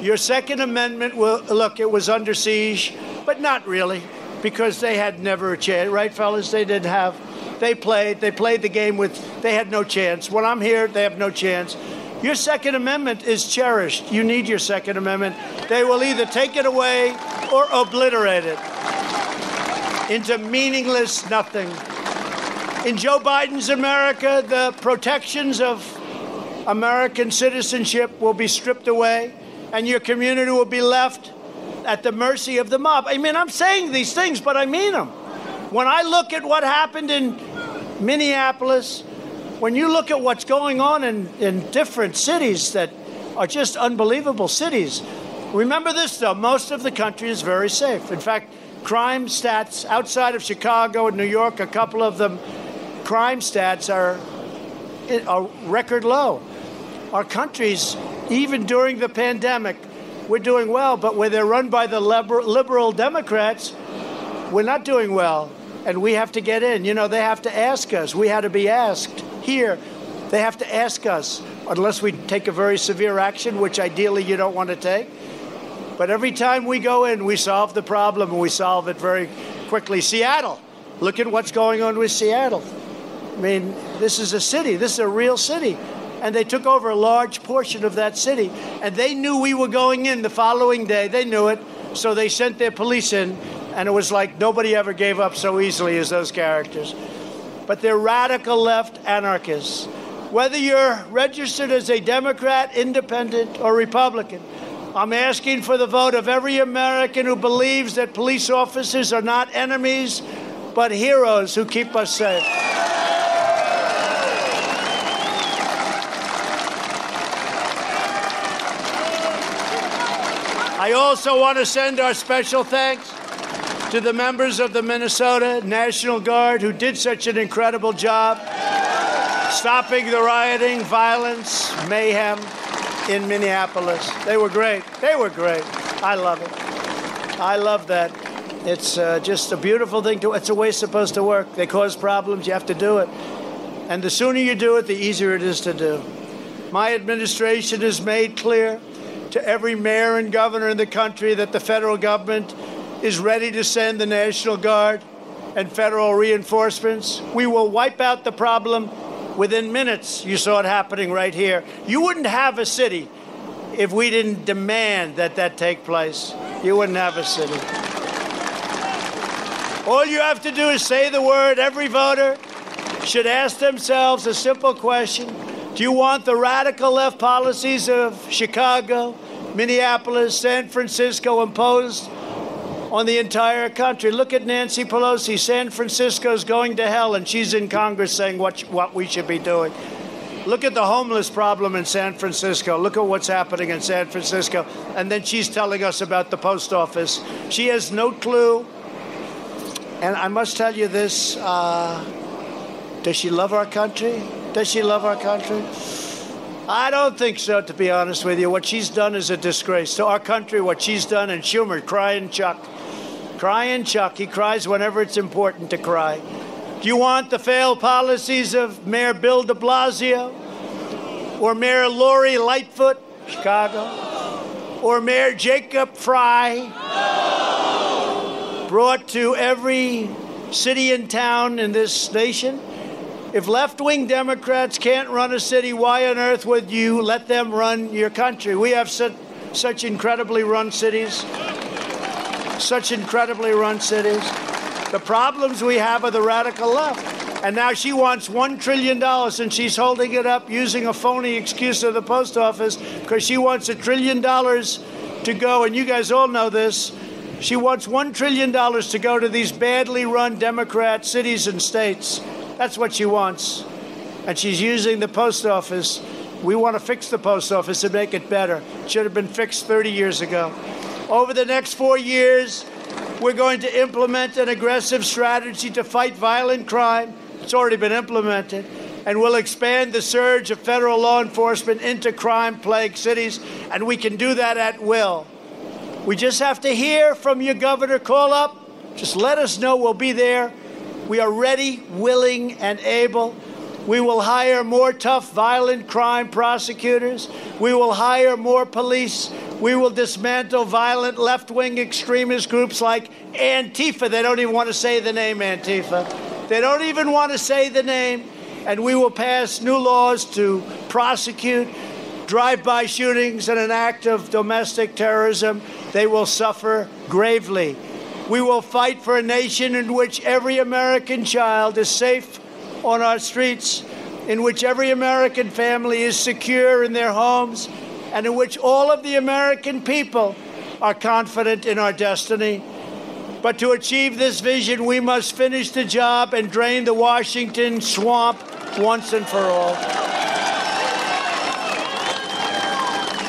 Your Second Amendment will look, it was under siege, but not really, because they had never a chance, right, fellas? They didn't have. They played. They played the game with. They had no chance. When I'm here, they have no chance. Your Second Amendment is cherished. You need your Second Amendment. They will either take it away or obliterate it into meaningless nothing. In Joe Biden's America, the protections of American citizenship will be stripped away, and your community will be left at the mercy of the mob. I mean, I'm saying these things, but I mean them. When I look at what happened in Minneapolis, when you look at what's going on in, in different cities that are just unbelievable cities, remember this though most of the country is very safe. In fact, crime stats outside of Chicago and New York, a couple of them, crime stats are, are record low. Our countries, even during the pandemic, we're doing well, but where they're run by the liberal Democrats, we're not doing well and we have to get in. You know, they have to ask us. We had to be asked here. They have to ask us, unless we take a very severe action, which ideally you don't want to take. But every time we go in, we solve the problem and we solve it very quickly. Seattle, look at what's going on with Seattle. I mean, this is a city, this is a real city. And they took over a large portion of that city. And they knew we were going in the following day. They knew it. So they sent their police in and it was like nobody ever gave up so easily as those characters. But they're radical left anarchists. Whether you're registered as a Democrat, Independent, or Republican, I'm asking for the vote of every American who believes that police officers are not enemies, but heroes who keep us safe. I also want to send our special thanks to the members of the Minnesota National Guard who did such an incredible job stopping the rioting, violence, mayhem in Minneapolis. They were great. They were great. I love it. I love that. It's uh, just a beautiful thing to. It's a way it's supposed to work. They cause problems. You have to do it, and the sooner you do it, the easier it is to do. My administration has made clear to every mayor and governor in the country that the federal government is ready to send the National Guard and federal reinforcements. We will wipe out the problem within minutes. You saw it happening right here. You wouldn't have a city if we didn't demand that that take place. You wouldn't have a city. All you have to do is say the word. Every voter should ask themselves a simple question Do you want the radical left policies of Chicago, Minneapolis, San Francisco imposed on the entire country? Look at Nancy Pelosi. San Francisco's going to hell, and she's in Congress saying what, what we should be doing. Look at the homeless problem in San Francisco. Look at what's happening in San Francisco. And then she's telling us about the post office. She has no clue and I must tell you this uh, does she love our country? Does she love our country? I don't think so, to be honest with you. What she's done is a disgrace to our country, what she's done, and Schumer, crying Chuck. Crying Chuck. He cries whenever it's important to cry. Do you want the failed policies of Mayor Bill de Blasio? Or Mayor Lori Lightfoot, Chicago? Or Mayor Jacob Frey? brought to every city and town in this nation. If left wing Democrats can't run a city, why on earth would you let them run your country? We have such, such incredibly run cities. Such incredibly run cities. The problems we have are the radical left. And now she wants $1 trillion, and she's holding it up using a phony excuse of the post office because she wants a trillion dollars to go. And you guys all know this she wants $1 trillion to go to these badly run Democrat cities and states. That's what she wants. And she's using the post office. We want to fix the post office and make it better. It should have been fixed 30 years ago. Over the next four years, we're going to implement an aggressive strategy to fight violent crime. It's already been implemented. And we'll expand the surge of federal law enforcement into crime plagued cities. And we can do that at will. We just have to hear from your governor. Call up. Just let us know. We'll be there. We are ready, willing, and able. We will hire more tough, violent crime prosecutors. We will hire more police. We will dismantle violent left wing extremist groups like Antifa. They don't even want to say the name Antifa. They don't even want to say the name. And we will pass new laws to prosecute drive by shootings and an act of domestic terrorism they will suffer gravely. We will fight for a nation in which every American child is safe on our streets, in which every American family is secure in their homes, and in which all of the American people are confident in our destiny. But to achieve this vision, we must finish the job and drain the Washington swamp once and for all.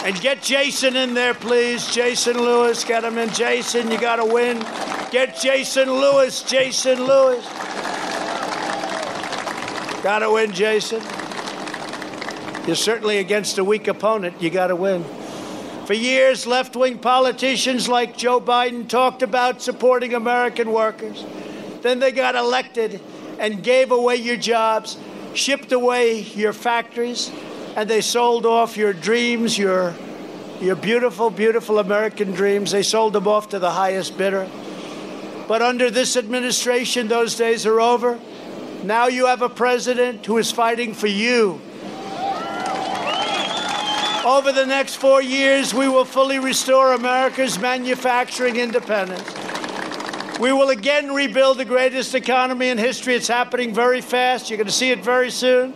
And get Jason in there, please. Jason Lewis, get him in. Jason, you got to win. Get Jason Lewis. Jason Lewis. Got to win, Jason. You're certainly against a weak opponent. You got to win. For years, left wing politicians like Joe Biden talked about supporting American workers. Then they got elected and gave away your jobs, shipped away your factories, and they sold off your dreams, your, your beautiful, beautiful American dreams. They sold them off to the highest bidder. But under this administration, those days are over. Now you have a president who is fighting for you. Over the next four years, we will fully restore America's manufacturing independence. We will again rebuild the greatest economy in history. It's happening very fast. You're going to see it very soon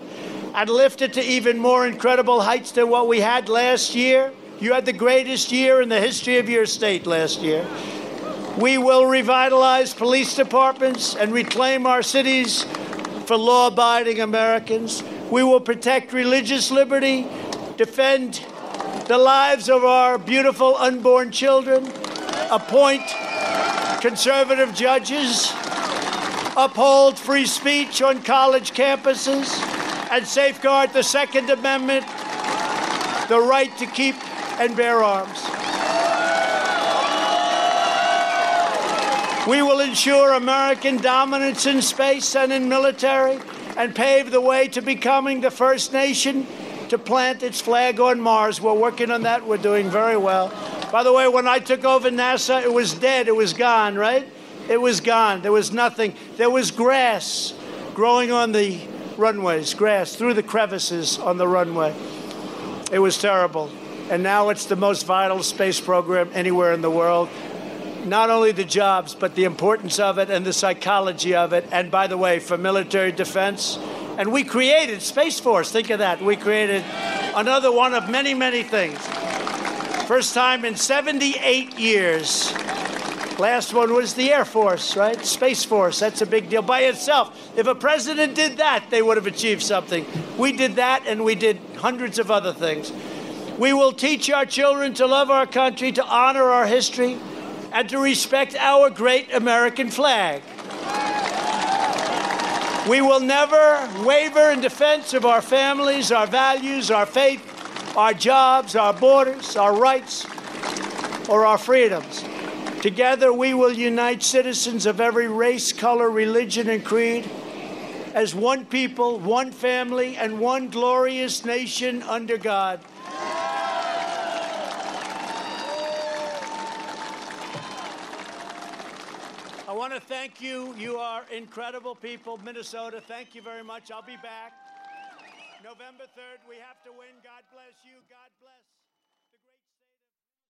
and lift it to even more incredible heights than what we had last year. You had the greatest year in the history of your state last year. We will revitalize police departments and reclaim our cities for law abiding Americans. We will protect religious liberty, defend the lives of our beautiful unborn children, appoint conservative judges, uphold free speech on college campuses and safeguard the Second Amendment, the right to keep and bear arms. We will ensure American dominance in space and in military and pave the way to becoming the first nation to plant its flag on Mars. We're working on that. We're doing very well. By the way, when I took over NASA, it was dead. It was gone, right? It was gone. There was nothing. There was grass growing on the runways, grass through the crevices on the runway. It was terrible. And now it's the most vital space program anywhere in the world not only the jobs, but the importance of it and the psychology of it. And by the way, for military defense. And we created Space Force. Think of that. We created another one of many, many things. First time in 78 years. Last one was the Air Force, right? Space Force. That's a big deal by itself. If a president did that, they would have achieved something. We did that, and we did hundreds of other things. We will teach our children to love our country, to honor our history, and to respect our great American flag. We will never waver in defense of our families, our values, our faith, our jobs, our borders, our rights, or our freedoms. Together, we will unite citizens of every race, color, religion, and creed as one people, one family, and one glorious nation under God. I want to thank you. You are incredible people. Minnesota, thank you very much. I'll be back. November 3rd, we have to win.